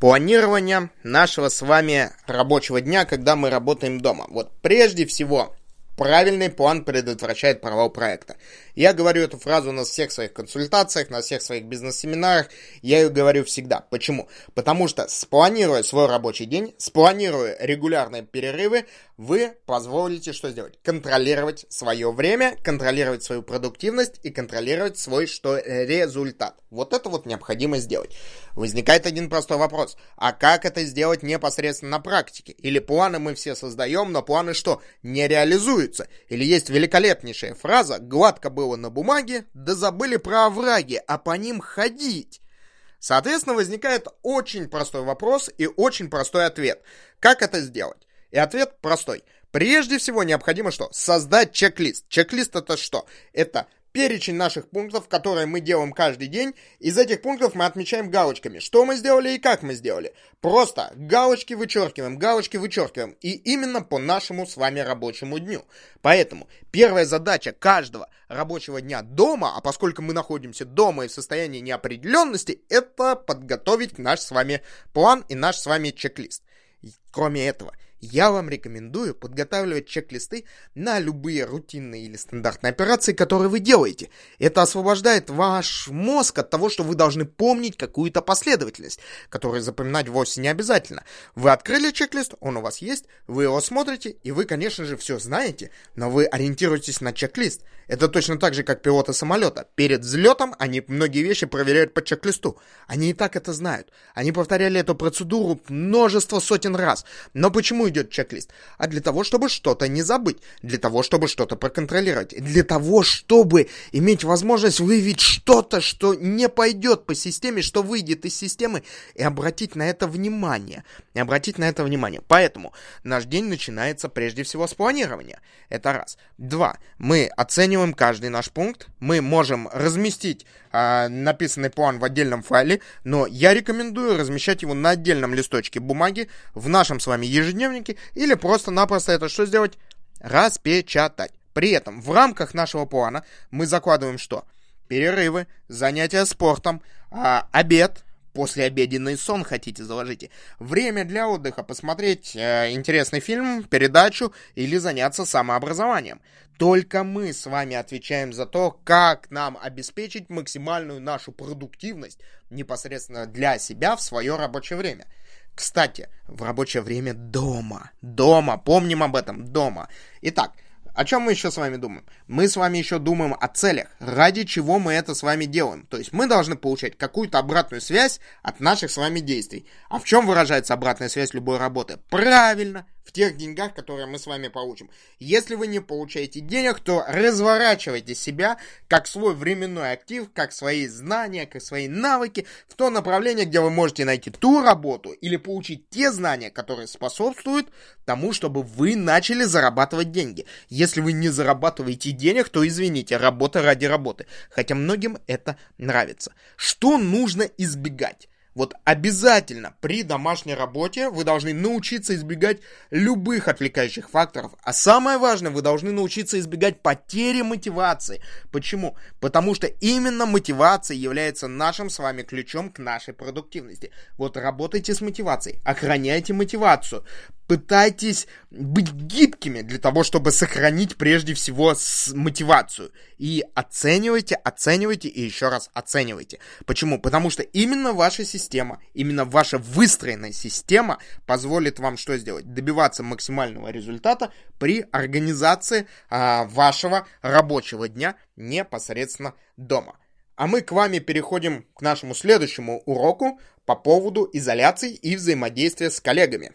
Планирование нашего с вами рабочего дня, когда мы работаем дома. Вот прежде всего, правильный план предотвращает провал проекта. Я говорю эту фразу на всех своих консультациях, на всех своих бизнес-семинарах. Я ее говорю всегда. Почему? Потому что спланируя свой рабочий день, спланируя регулярные перерывы, вы позволите что сделать? Контролировать свое время, контролировать свою продуктивность и контролировать свой что результат. Вот это вот необходимо сделать. Возникает один простой вопрос. А как это сделать непосредственно на практике? Или планы мы все создаем, но планы что? Не реализуются? Или есть великолепнейшая фраза «гладко было на бумаге, да забыли про овраги, а по ним ходить. Соответственно, возникает очень простой вопрос и очень простой ответ. Как это сделать? И ответ простой. Прежде всего необходимо что? Создать чек-лист. Чек-лист это что? Это перечень наших пунктов, которые мы делаем каждый день. Из этих пунктов мы отмечаем галочками, что мы сделали и как мы сделали. Просто галочки вычеркиваем, галочки вычеркиваем. И именно по нашему с вами рабочему дню. Поэтому первая задача каждого рабочего дня дома, а поскольку мы находимся дома и в состоянии неопределенности, это подготовить наш с вами план и наш с вами чек-лист. Кроме этого, я вам рекомендую подготавливать чек-листы на любые рутинные или стандартные операции, которые вы делаете. Это освобождает ваш мозг от того, что вы должны помнить какую-то последовательность, которую запоминать вовсе не обязательно. Вы открыли чек-лист, он у вас есть, вы его смотрите, и вы, конечно же, все знаете, но вы ориентируетесь на чек-лист. Это точно так же, как пилоты самолета. Перед взлетом они многие вещи проверяют по чек-листу. Они и так это знают. Они повторяли эту процедуру множество сотен раз. Но почему идет чек-лист? А для того, чтобы что-то не забыть. Для того, чтобы что-то проконтролировать. Для того, чтобы иметь возможность выявить что-то, что не пойдет по системе, что выйдет из системы, и обратить на это внимание. И обратить на это внимание. Поэтому наш день начинается прежде всего с планирования. Это раз. Два. Мы оцениваем каждый наш пункт. Мы можем разместить э, написанный план в отдельном файле, но я рекомендую размещать его на отдельном листочке бумаги в нашем с вами ежедневнике или просто-напросто это что сделать? Распечатать. При этом в рамках нашего плана мы закладываем что? Перерывы, занятия спортом, э, обед, послеобеденный сон хотите, заложите. Время для отдыха, посмотреть э, интересный фильм, передачу или заняться самообразованием. Только мы с вами отвечаем за то, как нам обеспечить максимальную нашу продуктивность непосредственно для себя в свое рабочее время. Кстати, в рабочее время дома. Дома. Помним об этом. Дома. Итак, о чем мы еще с вами думаем? Мы с вами еще думаем о целях, ради чего мы это с вами делаем. То есть мы должны получать какую-то обратную связь от наших с вами действий. А в чем выражается обратная связь любой работы? Правильно, в тех деньгах, которые мы с вами получим. Если вы не получаете денег, то разворачивайте себя как свой временной актив, как свои знания, как свои навыки в то направление, где вы можете найти ту работу или получить те знания, которые способствуют тому, чтобы вы начали зарабатывать деньги. Если вы не зарабатываете денег, то извините, работа ради работы. Хотя многим это нравится. Что нужно избегать? Вот обязательно при домашней работе вы должны научиться избегать любых отвлекающих факторов. А самое важное, вы должны научиться избегать потери мотивации. Почему? Потому что именно мотивация является нашим с вами ключом к нашей продуктивности. Вот работайте с мотивацией, охраняйте мотивацию, пытайтесь быть гибкими для того, чтобы сохранить прежде всего мотивацию. И оценивайте, оценивайте и еще раз оценивайте. Почему? Потому что именно ваша система, именно ваша выстроенная система позволит вам что сделать? Добиваться максимального результата при организации а, вашего рабочего дня непосредственно дома. А мы к вами переходим к нашему следующему уроку по поводу изоляции и взаимодействия с коллегами.